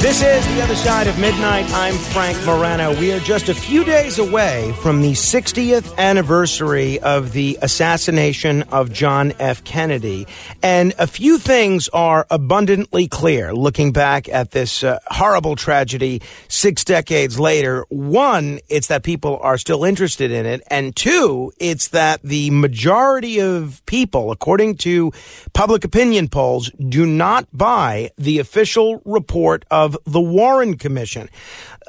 This is The Other Side of Midnight. I'm Frank Morano. We are just a few days away from the 60th anniversary of the assassination of John F. Kennedy. And a few things are abundantly clear looking back at this uh, horrible tragedy six decades later. One, it's that people are still interested in it. And two, it's that the majority of people, according to public opinion polls, do not buy the official report of the Warren Commission.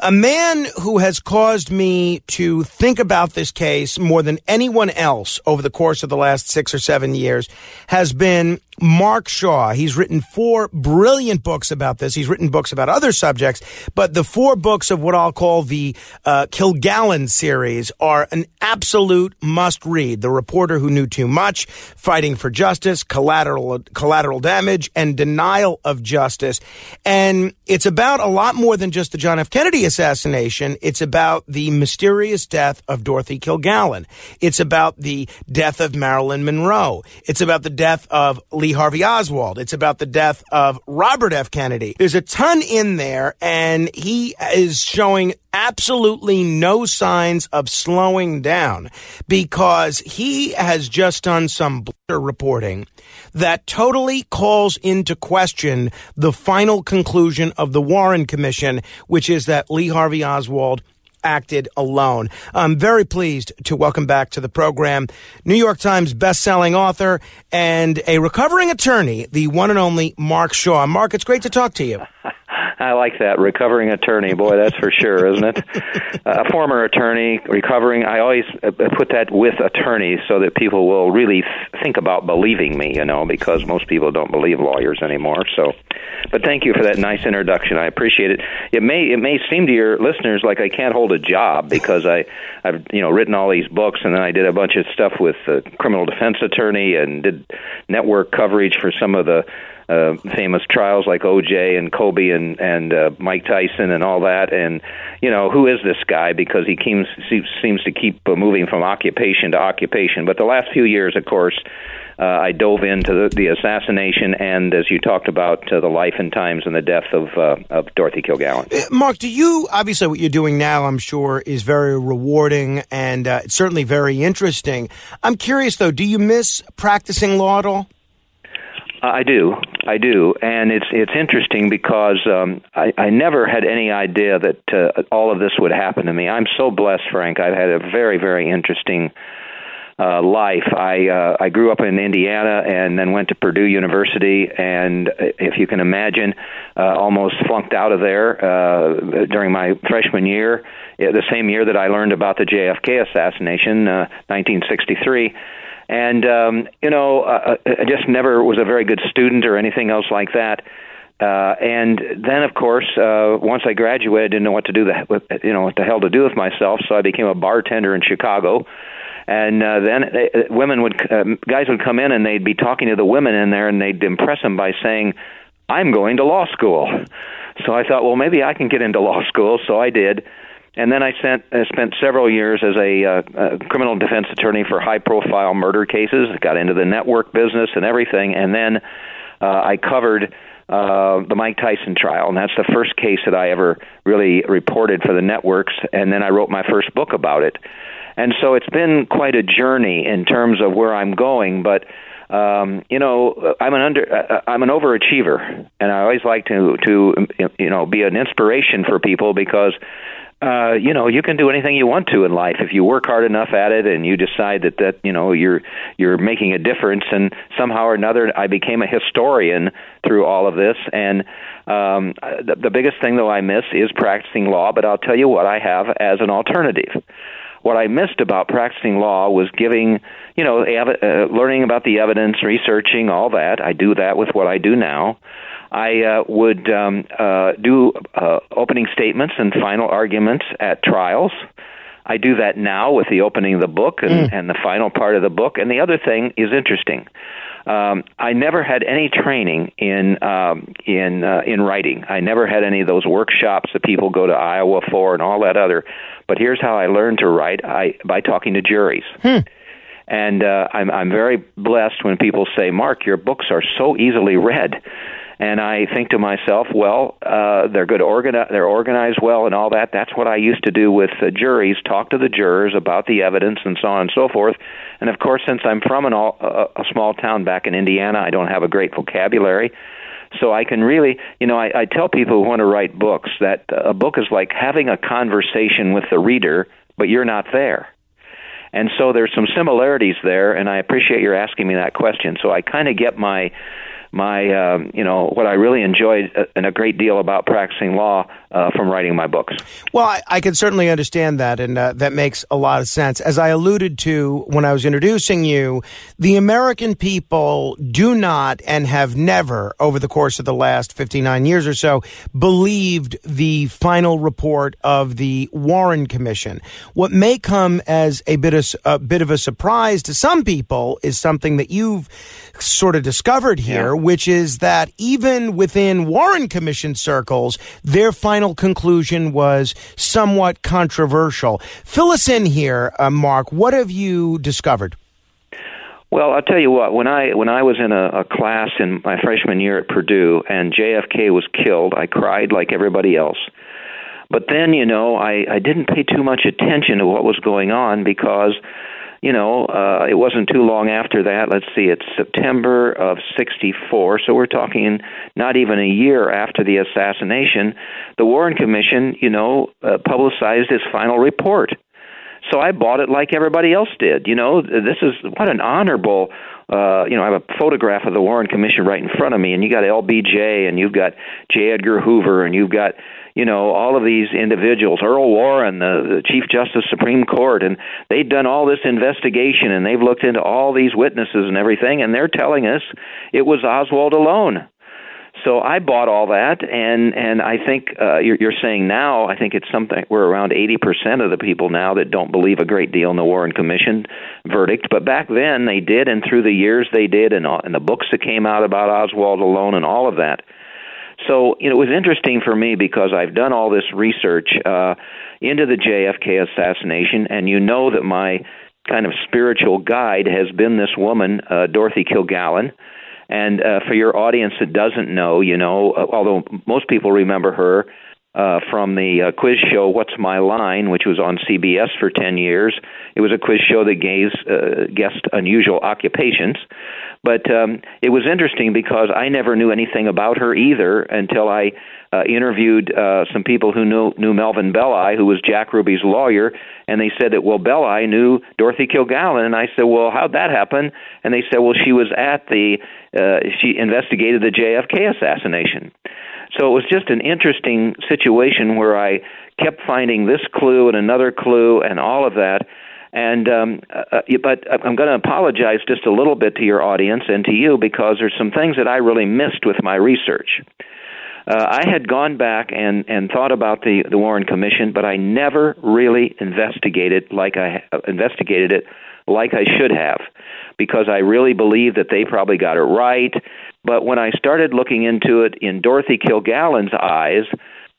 A man who has caused me to think about this case more than anyone else over the course of the last six or seven years has been Mark Shaw. He's written four brilliant books about this. He's written books about other subjects, but the four books of what I'll call the uh, Kilgallen series are an absolute must read. The Reporter Who Knew Too Much, Fighting for Justice, Collateral, Collateral Damage, and Denial of Justice. And it's about a lot more than just the John F. Kennedy assassination. It's about the mysterious death of Dorothy Kilgallen. It's about the death of Marilyn Monroe. It's about the death of Lee Harvey Oswald. It's about the death of Robert F. Kennedy. There's a ton in there, and he is showing absolutely no signs of slowing down because he has just done some reporting that totally calls into question the final conclusion of the Warren Commission, which is that Lee Harvey Oswald acted alone. I'm very pleased to welcome back to the program New York Times best-selling author and a recovering attorney, the one and only Mark Shaw. Mark, it's great to talk to you. I like that recovering attorney. Boy, that's for sure, isn't it? a former attorney, recovering. I always uh, put that with attorneys so that people will really think about believing me. You know, because most people don't believe lawyers anymore. So, but thank you for that nice introduction. I appreciate it. It may it may seem to your listeners like I can't hold a job because I I've you know written all these books and then I did a bunch of stuff with the criminal defense attorney and did network coverage for some of the uh, famous trials like OJ and Kobe and and uh, Mike Tyson and all that. And you know, who is this guy? Because he seems seems to keep uh, moving from occupation to occupation. But the last few years, of course. Uh, I dove into the, the assassination and, as you talked about, uh, the life and times and the death of uh, of Dorothy Kilgallen. Uh, Mark, do you obviously what you're doing now? I'm sure is very rewarding and certainly very interesting. I'm curious though, do you miss practicing law at all? I do, I do, and it's it's interesting because um, I, I never had any idea that uh, all of this would happen to me. I'm so blessed, Frank. I've had a very very interesting uh, life. I uh, I grew up in Indiana and then went to Purdue University, and uh, if you can imagine, uh, almost flunked out of there uh, during my freshman year, the same year that I learned about the JFK assassination, uh, 1963 and um, you know, uh, I just never was a very good student or anything else like that. Uh, and then, of course, uh, once I graduated, I didn't know what to do. The, with, you know, what the hell to do with myself. So I became a bartender in Chicago. And uh, then they, uh, women would, uh, guys would come in and they'd be talking to the women in there, and they'd impress them by saying, "I'm going to law school." So I thought, well, maybe I can get into law school. So I did and then I spent uh, spent several years as a, uh, a criminal defense attorney for high profile murder cases. Got into the network business and everything, and then uh, I covered uh, the Mike Tyson trial, and that's the first case that I ever really reported for the networks. And then I wrote my first book about it, and so it's been quite a journey in terms of where I'm going, but. Um, you know, I'm an under, uh, I'm an overachiever, and I always like to to you know be an inspiration for people because uh, you know, you can do anything you want to in life if you work hard enough at it and you decide that that you know you're you're making a difference. And somehow or another, I became a historian through all of this. And um, the, the biggest thing though I miss is practicing law. But I'll tell you what I have as an alternative. What I missed about practicing law was giving, you know, ev- uh, learning about the evidence, researching all that. I do that with what I do now I uh, would um, uh, do uh, opening statements and final arguments at trials. I do that now with the opening of the book and, mm. and the final part of the book. And the other thing is interesting. Um, I never had any training in um, in uh, in writing. I never had any of those workshops that people go to Iowa for and all that other. But here's how I learned to write: I by talking to juries. Hmm. And uh, I'm I'm very blessed when people say, "Mark, your books are so easily read." And I think to myself, well, uh, they're good organi- they're organized well and all that. That's what I used to do with uh, juries, talk to the jurors about the evidence and so on and so forth. And of course, since I'm from an all, uh, a small town back in Indiana, I don't have a great vocabulary. So I can really, you know, I, I tell people who want to write books that a book is like having a conversation with the reader, but you're not there. And so there's some similarities there, and I appreciate your asking me that question. So I kind of get my my um, you know what I really enjoyed uh, and a great deal about practicing law uh, from writing my books. Well, I, I can certainly understand that, and uh, that makes a lot of sense. As I alluded to when I was introducing you, the American people do not and have never, over the course of the last 59 years or so, believed the final report of the Warren Commission. What may come as a bit of a bit of a surprise to some people is something that you've sort of discovered here, yeah. Which is that even within Warren Commission circles, their final conclusion was somewhat controversial. Fill us in here, uh, Mark. What have you discovered? Well, I'll tell you what. When I when I was in a, a class in my freshman year at Purdue and JFK was killed, I cried like everybody else. But then, you know, I I didn't pay too much attention to what was going on because you know, uh, it wasn't too long after that. Let's see, it's September of 64, so we're talking not even a year after the assassination. The Warren Commission, you know, uh, publicized its final report. So I bought it like everybody else did. You know, this is what an honorable uh, you know, I have a photograph of the Warren Commission right in front of me, and you got LBJ, and you've got J. Edgar Hoover, and you've got you know, all of these individuals, Earl Warren, the, the Chief Justice Supreme Court, and they've done all this investigation and they've looked into all these witnesses and everything, and they're telling us it was Oswald alone. So I bought all that, and and I think uh, you're, you're saying now. I think it's something we're around eighty percent of the people now that don't believe a great deal in the Warren Commission verdict. But back then they did, and through the years they did, and all, and the books that came out about Oswald alone and all of that. So you know, it was interesting for me because I've done all this research uh, into the JFK assassination, and you know that my kind of spiritual guide has been this woman, uh, Dorothy Kilgallen. And uh, for your audience that doesn't know, you know, uh, although most people remember her uh, from the uh, quiz show "What's My Line," which was on CBS for ten years. It was a quiz show that gave uh, guest unusual occupations. But um, it was interesting because I never knew anything about her either until I uh, interviewed uh, some people who knew knew Melvin Belli, who was Jack Ruby's lawyer, and they said that well Belli knew Dorothy Kilgallen, and I said well how'd that happen? And they said well she was at the uh, she investigated the JFK assassination. So it was just an interesting situation where I kept finding this clue and another clue and all of that. And um, uh, uh but I'm going to apologize just a little bit to your audience and to you because there's some things that I really missed with my research. Uh, I had gone back and and thought about the the Warren Commission, but I never really investigated like I uh, investigated it like I should have because I really believe that they probably got it right. But when I started looking into it in Dorothy Kilgallen's eyes,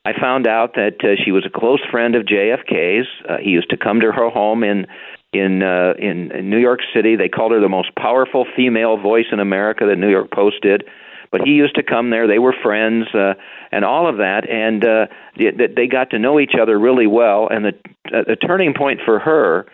I found out that uh, she was a close friend of JFK's. Uh, he used to come to her home in in, uh, in in New York City. They called her the most powerful female voice in America. The New York Post did, but he used to come there. They were friends uh, and all of that, and uh, they, they got to know each other really well. And the uh, the turning point for her,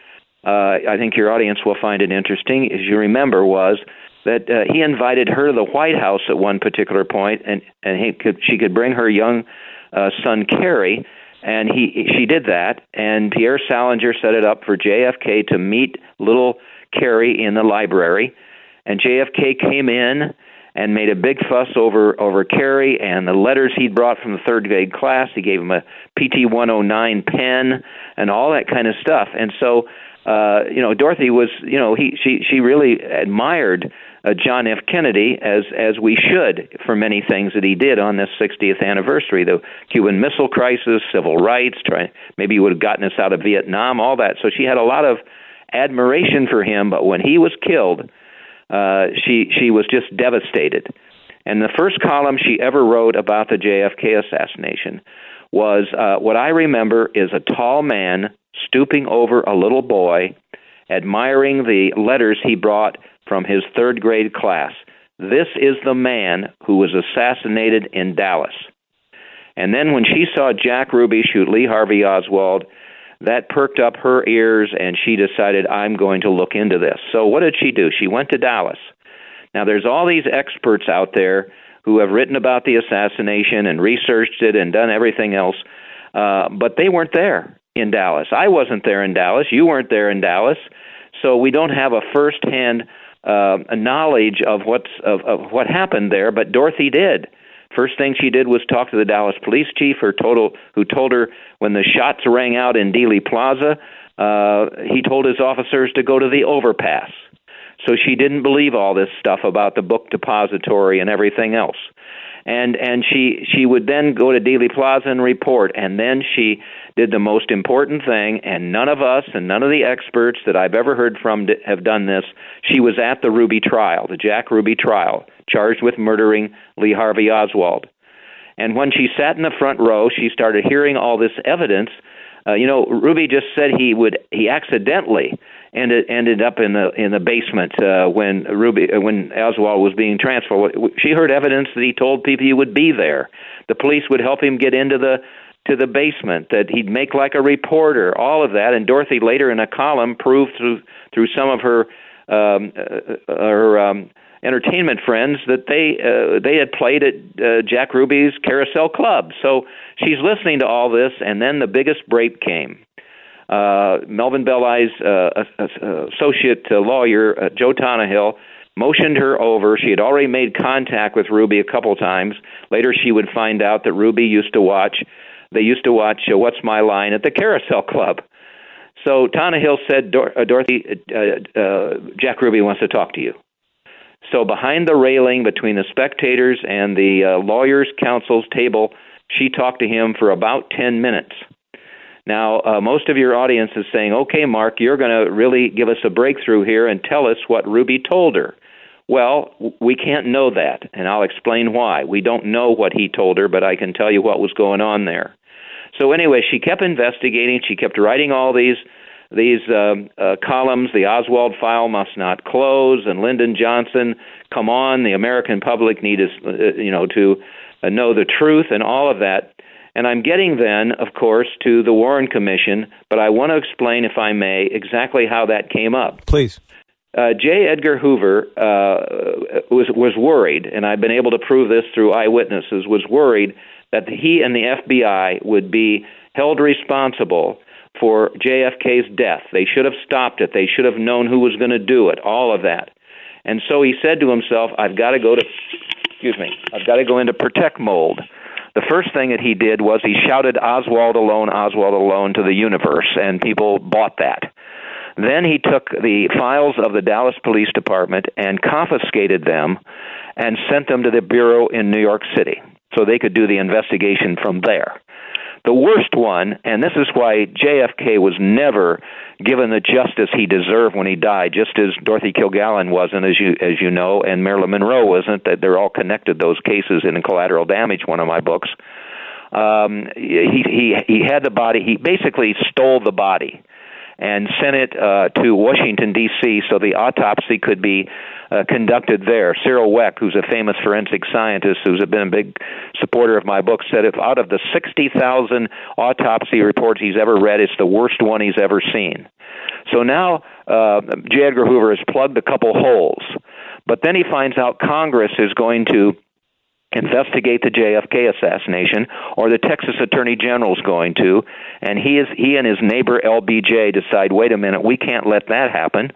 uh, I think your audience will find it interesting, as you remember, was that uh, he invited her to the White House at one particular point, and and he could she could bring her young uh, son Kerry, and he she did that, and Pierre Salinger set it up for JFK to meet little Kerry in the library, and JFK came in and made a big fuss over over Kerry and the letters he'd brought from the third grade class. He gave him a PT 109 pen and all that kind of stuff, and so. Uh, you know, Dorothy was, you know, he she she really admired uh, John F. Kennedy as as we should for many things that he did on this 60th anniversary, the Cuban Missile Crisis, civil rights, try, maybe he would have gotten us out of Vietnam, all that. So she had a lot of admiration for him. But when he was killed, uh, she she was just devastated. And the first column she ever wrote about the JFK assassination was uh, what I remember is a tall man stooping over a little boy, admiring the letters he brought from his third grade class. This is the man who was assassinated in Dallas. And then when she saw Jack Ruby shoot Lee Harvey Oswald, that perked up her ears and she decided, I'm going to look into this. So what did she do? She went to Dallas. Now, there's all these experts out there who have written about the assassination and researched it and done everything else, uh, but they weren't there in Dallas. I wasn't there in Dallas. You weren't there in Dallas. So we don't have a firsthand uh, knowledge of what's of, of what happened there, but Dorothy did. First thing she did was talk to the Dallas police chief, her total, who told her when the shots rang out in Dealey Plaza, uh, he told his officers to go to the overpass. So she didn't believe all this stuff about the book depository and everything else. And and she she would then go to Dealey Plaza and report, and then she did the most important thing, and none of us and none of the experts that I've ever heard from have done this. She was at the Ruby trial, the Jack Ruby trial, charged with murdering Lee Harvey Oswald. And when she sat in the front row, she started hearing all this evidence. Uh, you know, Ruby just said he would he accidentally ended ended up in the in the basement uh, when Ruby uh, when Oswald was being transferred. She heard evidence that he told people he would be there. The police would help him get into the to the basement, that he'd make like a reporter, all of that. And Dorothy later in a column proved through through some of her um, uh, her um, entertainment friends that they uh, they had played at uh, Jack Ruby's Carousel Club. So she's listening to all this, and then the biggest break came. Uh, Melvin Belli's uh, associate uh, lawyer, uh, Joe Tonahill, motioned her over. She had already made contact with Ruby a couple times. Later, she would find out that Ruby used to watch they used to watch uh, What's My Line at the Carousel Club. So Tonahill said, Dor- uh, Dorothy, uh, uh, Jack Ruby wants to talk to you. So behind the railing between the spectators and the uh, lawyers' counsel's table, she talked to him for about 10 minutes. Now, uh, most of your audience is saying, okay, Mark, you're going to really give us a breakthrough here and tell us what Ruby told her. Well, we can't know that, and I'll explain why. We don't know what he told her, but I can tell you what was going on there. So anyway, she kept investigating. She kept writing all these these um, uh, columns. The Oswald file must not close, and Lyndon Johnson, come on, the American public need is, uh, you know to uh, know the truth and all of that. And I'm getting then, of course, to the Warren Commission, but I want to explain, if I may, exactly how that came up. Please. Uh, J. Edgar Hoover uh, was was worried, and I've been able to prove this through eyewitnesses. Was worried that he and the FBI would be held responsible for JFK's death. They should have stopped it. They should have known who was going to do it. All of that. And so he said to himself, "I've got to go to, excuse me, I've got to go into protect mold." The first thing that he did was he shouted Oswald alone, Oswald alone to the universe, and people bought that. Then he took the files of the Dallas Police Department and confiscated them and sent them to the Bureau in New York City so they could do the investigation from there. The worst one, and this is why JFK was never given the justice he deserved when he died, just as Dorothy Kilgallen wasn't, as you as you know, and Marilyn Monroe wasn't. That they're all connected. Those cases in Collateral Damage, one of my books. Um, he he he had the body. He basically stole the body and sent it uh, to Washington D.C. so the autopsy could be uh, conducted there. Cyril Wecht, who's a famous forensic scientist who's been a big supporter of my book, said if out of the 60,000 autopsy reports he's ever read, it's the worst one he's ever seen. So now uh, J. Edgar Hoover has plugged a couple holes. But then he finds out Congress is going to investigate the JFK assassination, or the Texas Attorney General's going to, and he is he and his neighbor LBJ decide, wait a minute, we can't let that happen.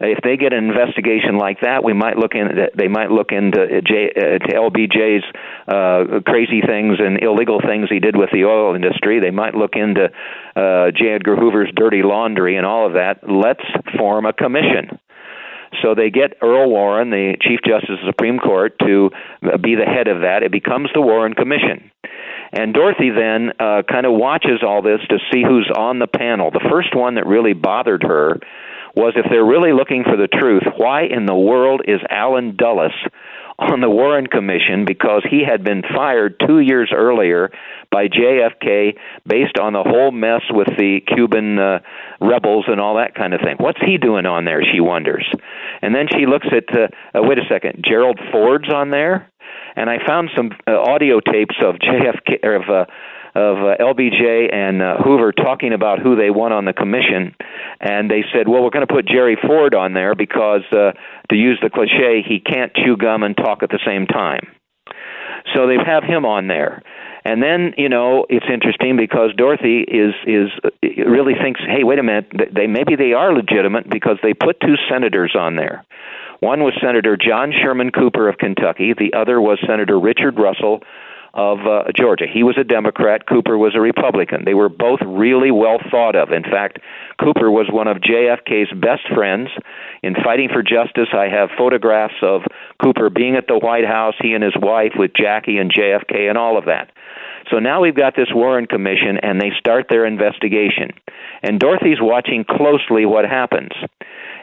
If they get an investigation like that, we might look in. They might look into J, uh, to LBJ's uh, crazy things and illegal things he did with the oil industry. They might look into uh, J. Edgar Hoover's dirty laundry and all of that. Let's form a commission so they get Earl Warren, the Chief Justice of the Supreme Court, to be the head of that. It becomes the Warren Commission. And Dorothy then uh, kind of watches all this to see who's on the panel. The first one that really bothered her was if they're really looking for the truth, why in the world is Allen Dulles on the Warren Commission because he had been fired two years earlier by JFK based on the whole mess with the Cuban uh, rebels and all that kind of thing. What's he doing on there? She wonders. And then she looks at, uh, uh, wait a second, Gerald Ford's on there? And I found some uh, audio tapes of JFK, of, uh, of uh, LBJ and uh, Hoover talking about who they want on the commission, and they said, "Well, we're going to put Jerry Ford on there because, uh, to use the cliche, he can't chew gum and talk at the same time." So they have him on there. And then you know it's interesting because Dorothy is is uh, really thinks, hey, wait a minute, they maybe they are legitimate because they put two senators on there. One was Senator John Sherman Cooper of Kentucky. The other was Senator Richard Russell of uh, Georgia. He was a Democrat, Cooper was a Republican. They were both really well thought of. In fact, Cooper was one of JFK's best friends. In fighting for justice, I have photographs of Cooper being at the White House, he and his wife with Jackie and JFK and all of that. So now we've got this Warren Commission, and they start their investigation. And Dorothy's watching closely what happens.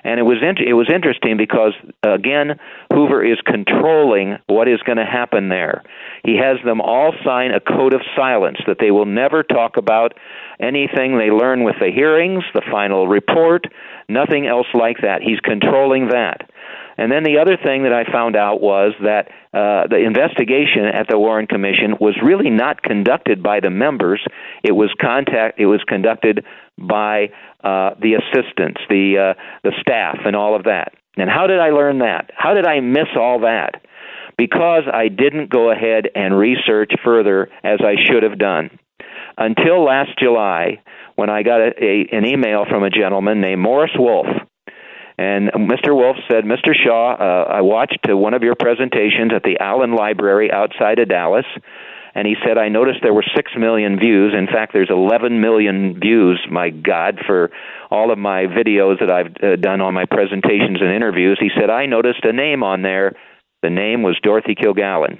And it was in- it was interesting because again, Hoover is controlling what is going to happen there. He has them all sign a code of silence that they will never talk about anything they learn with the hearings, the final report, nothing else like that. He's controlling that. And then the other thing that I found out was that uh, the investigation at the Warren Commission was really not conducted by the members. It was contact. It was conducted by uh, the assistants, the uh, the staff, and all of that. And how did I learn that? How did I miss all that? Because I didn't go ahead and research further as I should have done. Until last July, when I got a, a, an email from a gentleman named Morris Wolf. And Mr. Wolf said, Mr. Shaw, uh, I watched one of your presentations at the Allen Library outside of Dallas and he said, I noticed there were 6 million views. In fact, there's 11 million views, my God, for all of my videos that I've uh, done on my presentations and interviews. He said, I noticed a name on there. The name was Dorothy Kilgallen.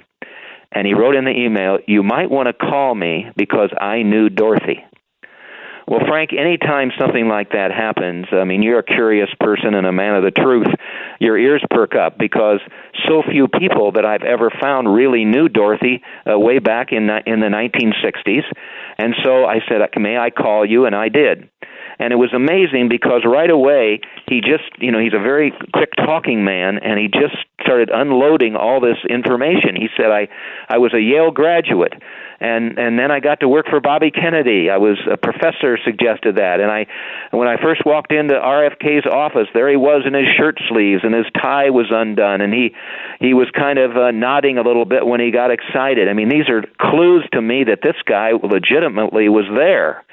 And he wrote in the email, You might want to call me because I knew Dorothy. Well, Frank, anytime something like that happens, I mean, you're a curious person and a man of the truth. Your ears perk up because so few people that I've ever found really knew Dorothy uh, way back in in the 1960s. And so I said, "May I call you?" And I did. And it was amazing because right away he just you know he's a very quick talking man and he just started unloading all this information. He said i i was a yale graduate and and then i got to work for bobby kennedy. I was a professor suggested that. And i when i first walked into rfk's office there he was in his shirt sleeves and his tie was undone and he he was kind of uh, nodding a little bit when he got excited. I mean these are clues to me that this guy legitimately was there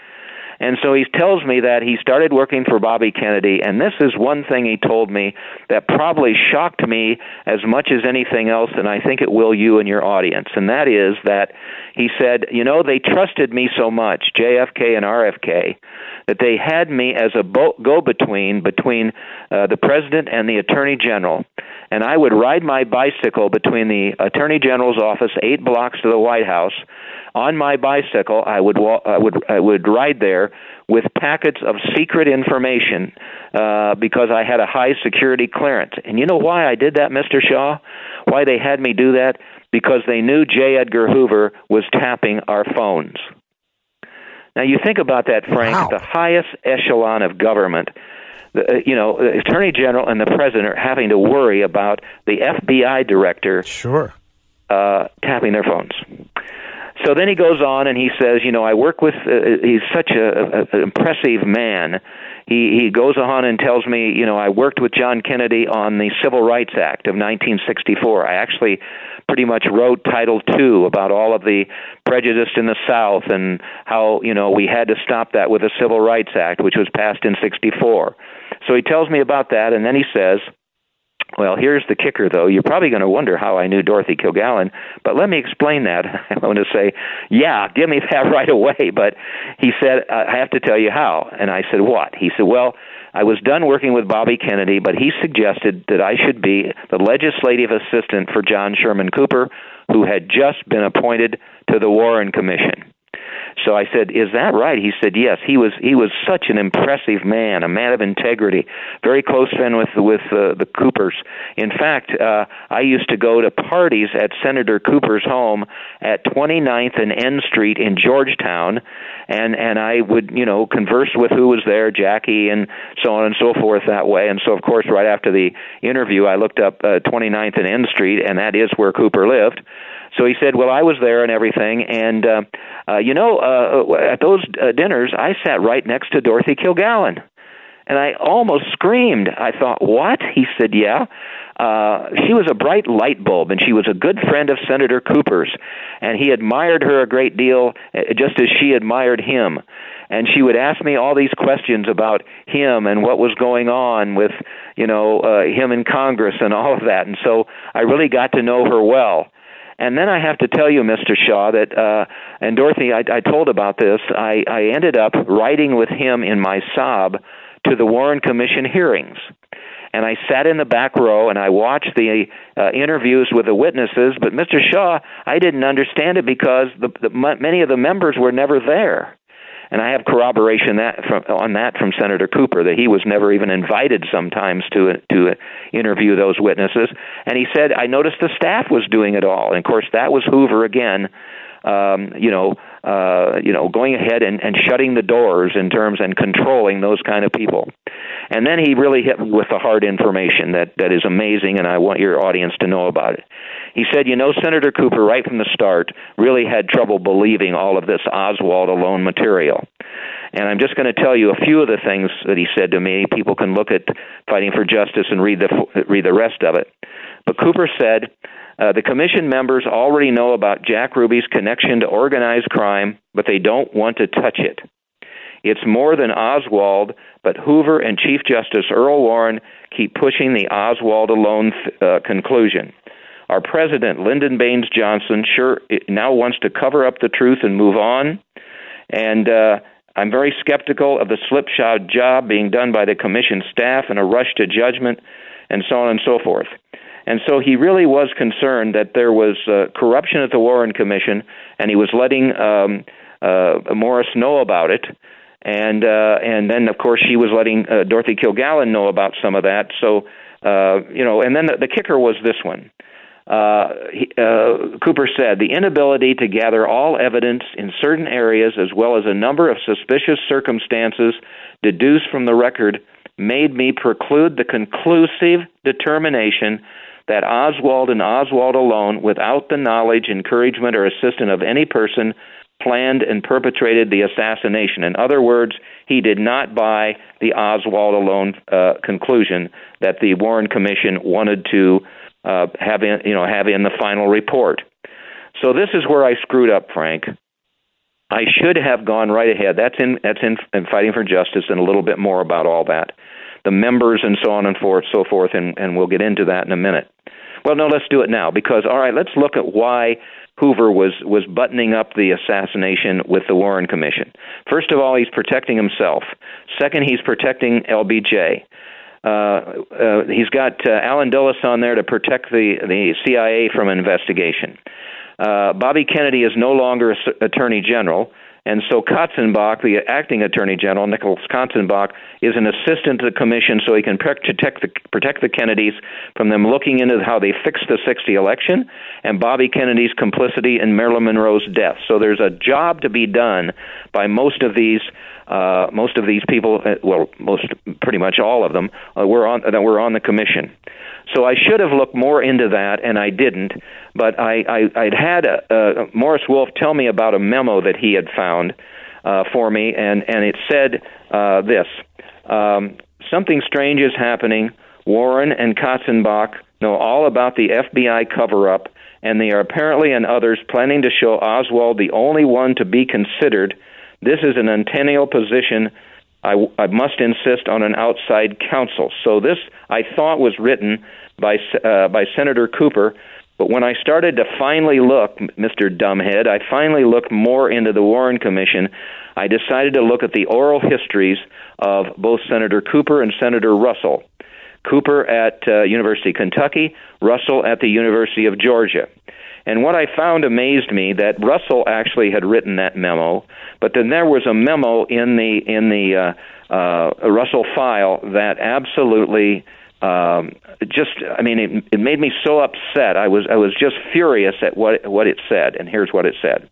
and so he tells me that he started working for Bobby Kennedy, and this is one thing he told me that probably shocked me as much as anything else, and I think it will you and your audience. And that is that he said, You know, they trusted me so much, JFK and RFK, that they had me as a go between between uh, the president and the attorney general. And I would ride my bicycle between the attorney general's office, eight blocks to the White House on my bicycle, I would wa- I would I would ride there with packets of secret information uh, because I had a high security clearance. And you know why I did that, Mr. Shaw? Why they had me do that? Because they knew J. Edgar Hoover was tapping our phones. Now you think about that, Frank. Wow. The highest echelon of government the, uh, you know, the attorney general and the president are having to worry about the FBI director sure uh, tapping their phones. So then he goes on and he says, you know, I work with. Uh, he's such a, a, an impressive man. He he goes on and tells me, you know, I worked with John Kennedy on the Civil Rights Act of 1964. I actually pretty much wrote Title II about all of the prejudice in the South and how you know we had to stop that with the Civil Rights Act, which was passed in '64. So he tells me about that, and then he says, well, here's the kicker, though. You're probably going to wonder how I knew Dorothy Kilgallen, but let me explain that. I want to say, yeah, give me that right away. But he said, I have to tell you how. And I said, what? He said, well, I was done working with Bobby Kennedy, but he suggested that I should be the legislative assistant for John Sherman Cooper, who had just been appointed to the Warren Commission. So I said, "Is that right?" He said, "Yes." He was he was such an impressive man, a man of integrity, very close friend with with uh, the Coopers. In fact, uh, I used to go to parties at Senator Cooper's home at 29th and N Street in Georgetown, and and I would you know converse with who was there, Jackie, and so on and so forth that way. And so of course, right after the interview, I looked up uh, 29th and N Street, and that is where Cooper lived. So he said, "Well, I was there and everything, and uh, uh, you know, uh, at those uh, dinners, I sat right next to Dorothy Kilgallen." And I almost screamed. I thought, "What?" He said, "Yeah." Uh, she was a bright light bulb, and she was a good friend of Senator Cooper's, and he admired her a great deal, uh, just as she admired him. And she would ask me all these questions about him and what was going on with, you know, uh, him in Congress and all of that. And so I really got to know her well. And then I have to tell you, Mr. Shaw, that uh, and Dorothy, I, I told about this. I, I ended up writing with him in my sob to the Warren Commission hearings and I sat in the back row and I watched the uh, interviews with the witnesses. But Mr. Shaw, I didn't understand it because the, the, many of the members were never there. And I have corroboration that from, on that from Senator Cooper that he was never even invited sometimes to to interview those witnesses. And he said, "I noticed the staff was doing it all." And of course, that was Hoover again um, you know, uh, you know, going ahead and, and shutting the doors in terms and controlling those kind of people. And then he really hit me with the hard information that that is amazing, and I want your audience to know about it. He said, you know, Senator Cooper, right from the start, really had trouble believing all of this Oswald alone material. And I'm just going to tell you a few of the things that he said to me. People can look at Fighting for Justice and read the read the rest of it. But Cooper said uh, the commission members already know about Jack Ruby's connection to organized crime, but they don't want to touch it. It's more than Oswald, but Hoover and Chief Justice Earl Warren keep pushing the Oswald alone uh, conclusion. Our president, Lyndon Baines Johnson, sure now wants to cover up the truth and move on. And uh, I'm very skeptical of the slipshod job being done by the commission staff and a rush to judgment, and so on and so forth. And so he really was concerned that there was uh, corruption at the Warren Commission, and he was letting um, uh, Morris know about it. And uh, and then of course she was letting uh, Dorothy Kilgallen know about some of that. So uh, you know, and then the, the kicker was this one. Uh, he, uh, Cooper said the inability to gather all evidence in certain areas, as well as a number of suspicious circumstances deduced from the record, made me preclude the conclusive determination that Oswald and Oswald alone, without the knowledge, encouragement, or assistance of any person, planned and perpetrated the assassination. In other words, he did not buy the Oswald alone uh, conclusion that the Warren Commission wanted to uh, have in, you know, have in the final report. So this is where I screwed up, Frank. I should have gone right ahead. That's in that's in, in fighting for justice, and a little bit more about all that the members and so on and forth, so forth, and, and we'll get into that in a minute. Well, no, let's do it now because all right, let's look at why Hoover was was buttoning up the assassination with the Warren Commission. First of all, he's protecting himself. Second, he's protecting LBJ. Uh, uh, he's got uh, Allen Dulles on there to protect the the CIA from investigation. Uh, Bobby Kennedy is no longer Attorney General. And so Katzenbach, the acting attorney general, Nicholas Katzenbach, is an assistant to the commission so he can protect the, protect the Kennedys from them looking into how they fixed the 60 election and Bobby Kennedy's complicity in Marilyn Monroe's death. So there's a job to be done by most of these uh, most of these people, uh, well, most pretty much all of them, uh, were on that were on the commission. So I should have looked more into that, and I didn't. But I, I I'd had uh, uh, Morris Wolf tell me about a memo that he had found uh, for me, and and it said uh, this: um, something strange is happening. Warren and Katzenbach know all about the FBI cover-up, and they are apparently and others planning to show Oswald the only one to be considered. This is an antennial position I, I must insist on an outside counsel. So this I thought was written by uh, by Senator Cooper, but when I started to finally look, Mr. Dumbhead, I finally looked more into the Warren Commission. I decided to look at the oral histories of both Senator Cooper and Senator Russell. Cooper at uh, University of Kentucky, Russell at the University of Georgia. And what I found amazed me that Russell actually had written that memo, but then there was a memo in the in the uh, uh, Russell file that absolutely um, just I mean it, it made me so upset. I was I was just furious at what what it said. And here's what it said: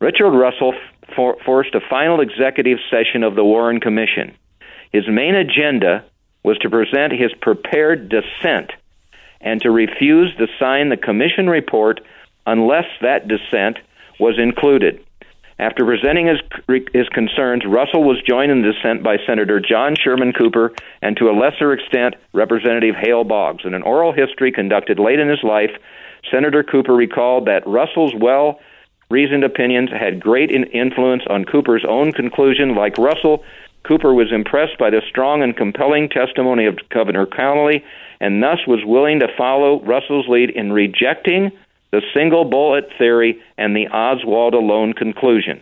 Richard Russell for, forced a final executive session of the Warren Commission. His main agenda was to present his prepared dissent and to refuse to sign the commission report unless that dissent was included. After presenting his, his concerns, Russell was joined in dissent by Senator John Sherman Cooper and to a lesser extent, Representative Hale Boggs. In an oral history conducted late in his life, Senator Cooper recalled that Russell's well reasoned opinions had great influence on Cooper's own conclusion. Like Russell, Cooper was impressed by the strong and compelling testimony of Governor Connally and thus was willing to follow Russell's lead in rejecting the single bullet theory and the Oswald alone conclusion.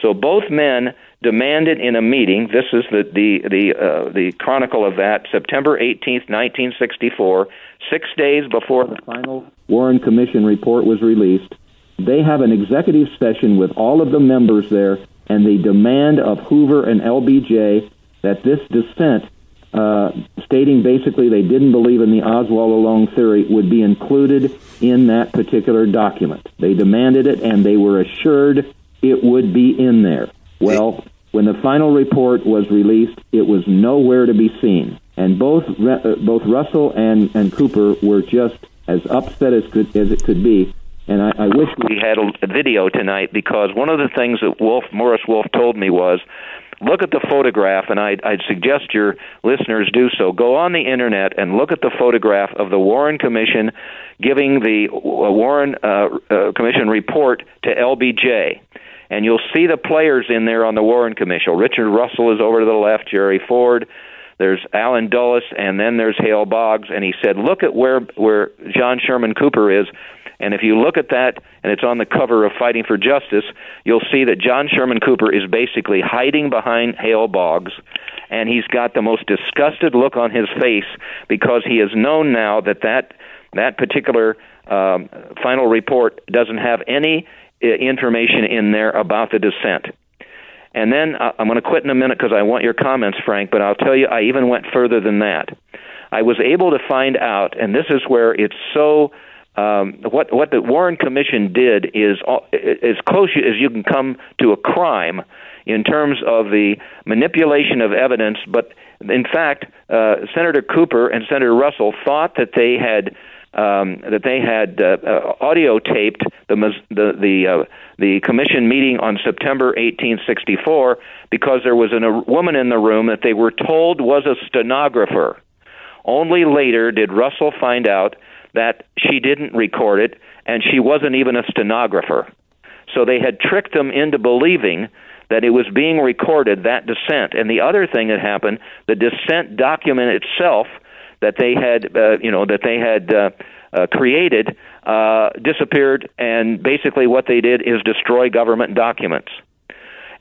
So both men demanded in a meeting. This is the the the uh, the chronicle of that September 18th, 1964, six days before the final Warren Commission report was released. They have an executive session with all of the members there, and they demand of Hoover and LBJ that this dissent uh, stating basically they didn't believe in the Oswald alone theory would be included in that particular document. They demanded it, and they were assured it would be in there. Well, when the final report was released, it was nowhere to be seen, and both uh, both Russell and and Cooper were just as upset as could as it could be. And I, I wish we had a video tonight because one of the things that Wolf Morris Wolf told me was look at the photograph, and I'd, I'd suggest your listeners do so. Go on the internet and look at the photograph of the Warren Commission giving the uh, Warren uh, uh, Commission report to LBJ. And you'll see the players in there on the Warren Commission. Richard Russell is over to the left, Jerry Ford, there's Allen Dulles, and then there's Hale Boggs. And he said, look at where where John Sherman Cooper is. And if you look at that, and it's on the cover of Fighting for Justice, you'll see that John Sherman Cooper is basically hiding behind Hale Boggs, and he's got the most disgusted look on his face because he has known now that that that particular um, final report doesn't have any uh, information in there about the dissent. And then uh, I'm going to quit in a minute because I want your comments, Frank, but I'll tell you, I even went further than that. I was able to find out, and this is where it's so. Um, what what the Warren Commission did is uh, as close as you can come to a crime in terms of the manipulation of evidence. But in fact, uh, Senator Cooper and Senator Russell thought that they had um, that they had uh, uh, audio taped the the the, uh, the commission meeting on September 1864 because there was an, a woman in the room that they were told was a stenographer. Only later did Russell find out that she didn't record it and she wasn't even a stenographer. So they had tricked them into believing that it was being recorded that dissent. And the other thing that happened, the dissent document itself that they had, uh, you know, that they had uh, uh, created uh, disappeared, and basically what they did is destroy government documents.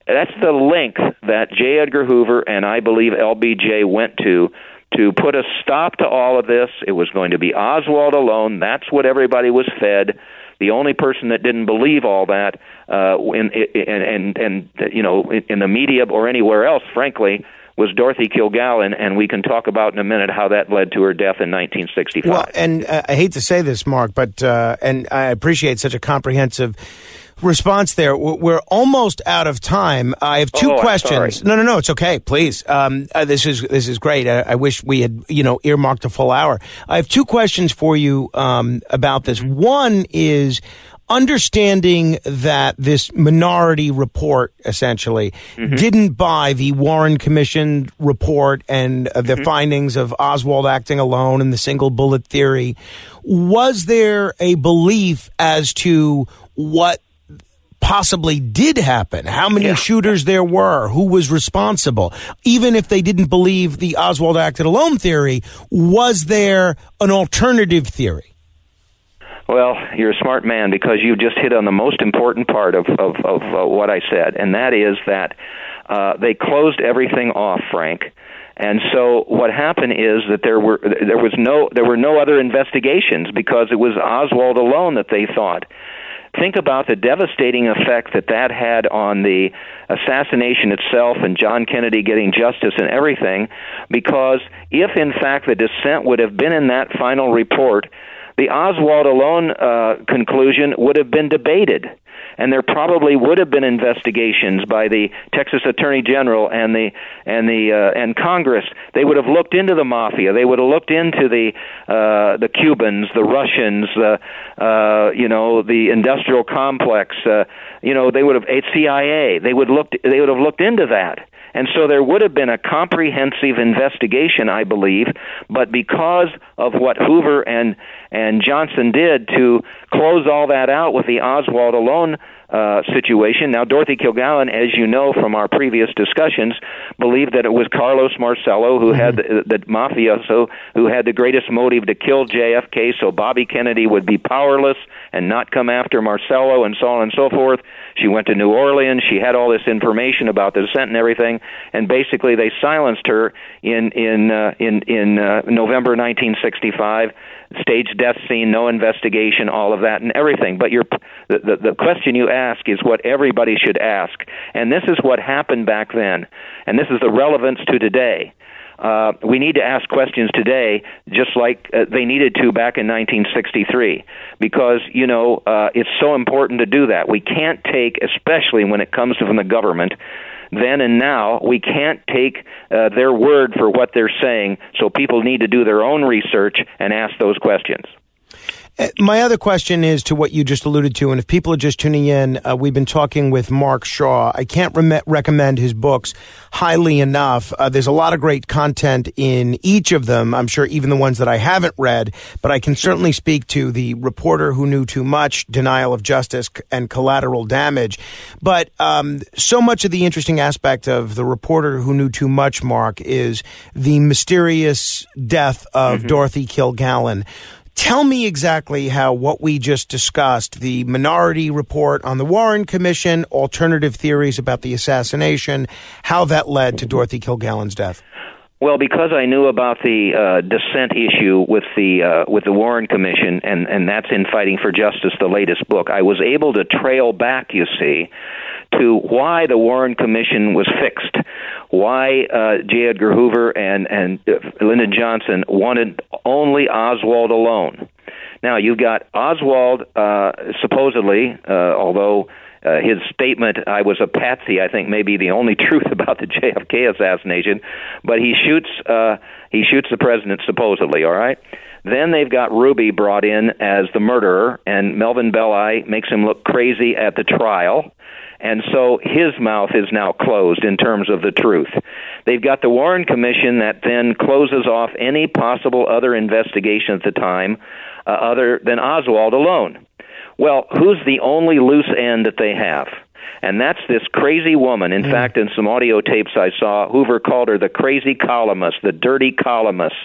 That's the length that J. Edgar Hoover and I believe LBJ went to to put a stop to all of this. It was going to be Oswald alone. That's what everybody was fed. The only person that didn't believe all that, uh, in, in, and and you know, in the media or anywhere else, frankly, was Dorothy Kilgallen, and we can talk about in a minute how that led to her death in 1965. Well, and uh, I hate to say this, Mark, but uh, and I appreciate such a comprehensive response there. We're almost out of time. I have two oh, questions. No, no, no. It's okay. Please. Um, uh, this is this is great. I, I, wish we had you know earmarked a full hour. I have two questions for you um, about this. One is understanding that this minority report essentially mm-hmm. didn't buy the Warren Commission report and uh, the mm-hmm. findings of Oswald acting alone and the single bullet theory, was there a belief as to what possibly did happen, how many yeah. shooters there were, who was responsible. Even if they didn't believe the Oswald acted alone theory, was there an alternative theory? Well, you're a smart man because you just hit on the most important part of of, of uh, what I said, and that is that uh, they closed everything off, Frank. And so what happened is that there were there was no there were no other investigations because it was Oswald alone that they thought think about the devastating effect that that had on the assassination itself and John Kennedy getting justice and everything, because if in fact the dissent would have been in that final report, the Oswald alone uh, conclusion would have been debated and there probably would have been investigations by the Texas Attorney General and the and the uh, and Congress. They would have looked into the mafia. They would have looked into the uh, the Cubans, the Russians, the uh, you know the industrial complex. Uh, you know they would have CIA. They would looked they would have looked into that. And so there would have been a comprehensive investigation, I believe, but because of what Hoover and and Johnson did to close all that out with the Oswald alone uh, situation. Now, Dorothy Kilgallen, as you know from our previous discussions, believed that it was Carlos Marcello who mm-hmm. had the, the mafioso who had the greatest motive to kill JFK, so Bobby Kennedy would be powerless and not come after Marcello, and so on and so forth. She went to New Orleans. She had all this information about the dissent and everything, and basically they silenced her in in uh, in in uh, November 1965 stage death scene, no investigation, all of that, and everything. But your the, the the question you ask is what everybody should ask, and this is what happened back then, and this is the relevance to today. Uh, we need to ask questions today, just like uh, they needed to back in 1963, because you know uh, it's so important to do that. We can't take, especially when it comes from the government, then and now. We can't take uh, their word for what they're saying, so people need to do their own research and ask those questions. Uh, my other question is to what you just alluded to, and if people are just tuning in, uh, we've been talking with Mark Shaw. I can't re- recommend his books highly enough. Uh, there's a lot of great content in each of them. I'm sure even the ones that I haven't read, but I can certainly speak to the reporter who knew too much, denial of justice, and collateral damage. But um, so much of the interesting aspect of the reporter who knew too much, Mark, is the mysterious death of mm-hmm. Dorothy Kilgallen Tell me exactly how what we just discussed, the minority report on the Warren Commission, alternative theories about the assassination, how that led to Dorothy Kilgallen's death. Well, because I knew about the uh, dissent issue with the uh, with the Warren Commission, and and that's in Fighting for Justice, the latest book, I was able to trail back. You see, to why the Warren Commission was fixed, why uh, J. Edgar Hoover and and uh, Lyndon Johnson wanted only Oswald alone. Now you've got Oswald uh, supposedly, uh, although. Uh, his statement, I was a patsy, I think may be the only truth about the JFK assassination, but he shoots uh, he shoots the president supposedly, all right? Then they've got Ruby brought in as the murderer, and Melvin Belli makes him look crazy at the trial. And so his mouth is now closed in terms of the truth. They've got the Warren Commission that then closes off any possible other investigation at the time uh, other than Oswald alone. Well, who's the only loose end that they have? And that's this crazy woman. In mm. fact, in some audio tapes I saw, Hoover called her the crazy columnist, the dirty columnist.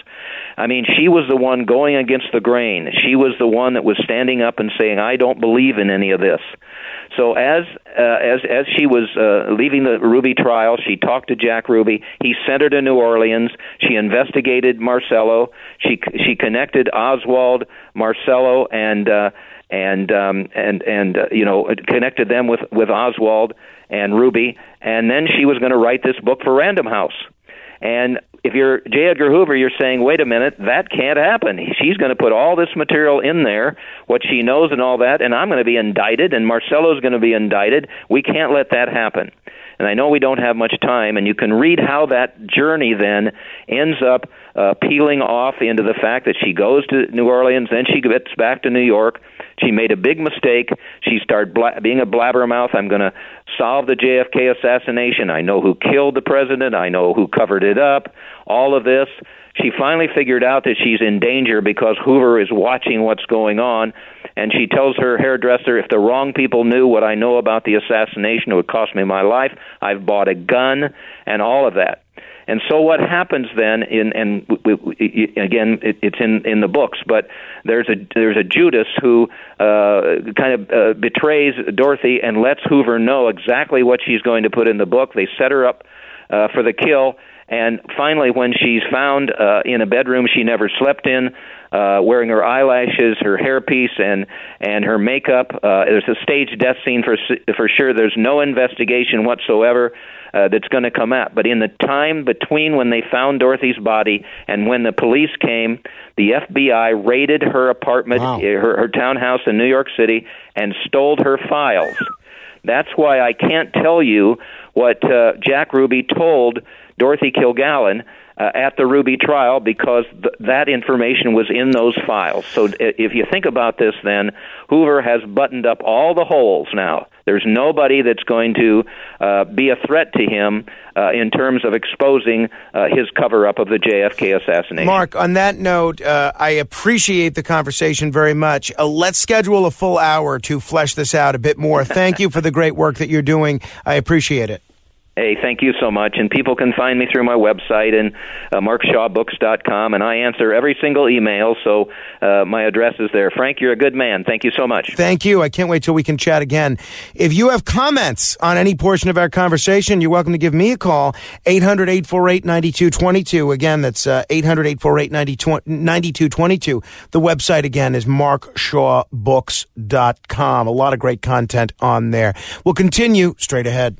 I mean, she was the one going against the grain. She was the one that was standing up and saying, "I don't believe in any of this." So as uh, as as she was uh, leaving the Ruby trial, she talked to Jack Ruby. He sent her to New Orleans. She investigated Marcello. She she connected Oswald, Marcello, and uh, and um, and and uh, you know connected them with with Oswald and Ruby. And then she was going to write this book for Random House. And if you're J. Edgar Hoover, you're saying, wait a minute, that can't happen. She's going to put all this material in there, what she knows and all that, and I'm going to be indicted, and Marcello's going to be indicted. We can't let that happen. And I know we don't have much time, and you can read how that journey then ends up uh, peeling off into the fact that she goes to New Orleans, then she gets back to New York. She made a big mistake. She started bla- being a blabbermouth. I'm going to solve the JFK assassination. I know who killed the president. I know who covered it up. All of this. She finally figured out that she's in danger because Hoover is watching what's going on, and she tells her hairdresser, "If the wrong people knew what I know about the assassination, it would cost me my life. I've bought a gun and all of that." And so what happens then? In and we, we, again, it, it's in in the books, but there's a there's a Judas who uh, kind of uh, betrays Dorothy and lets Hoover know exactly what she's going to put in the book. They set her up uh, for the kill. And finally, when she's found uh, in a bedroom she never slept in, uh, wearing her eyelashes, her hairpiece, and and her makeup, uh, there's a staged death scene for for sure. There's no investigation whatsoever uh, that's going to come out. But in the time between when they found Dorothy's body and when the police came, the FBI raided her apartment, wow. her, her townhouse in New York City, and stole her files. That's why I can't tell you what uh, Jack Ruby told Dorothy Kilgallen uh, at the Ruby trial because th- that information was in those files. So if you think about this, then Hoover has buttoned up all the holes now. There's nobody that's going to uh, be a threat to him uh, in terms of exposing uh, his cover up of the JFK assassination. Mark, on that note, uh, I appreciate the conversation very much. Uh, let's schedule a full hour to flesh this out a bit more. Thank you for the great work that you're doing. I appreciate it. Hey, thank you so much. And people can find me through my website and uh, markshawbooks.com, and I answer every single email, so uh, my address is there. Frank, you're a good man. Thank you so much. Thank you. I can't wait till we can chat again. If you have comments on any portion of our conversation, you're welcome to give me a call, 800 848 9222. Again, that's uh, 800 848 9222. The website, again, is markshawbooks.com. A lot of great content on there. We'll continue straight ahead.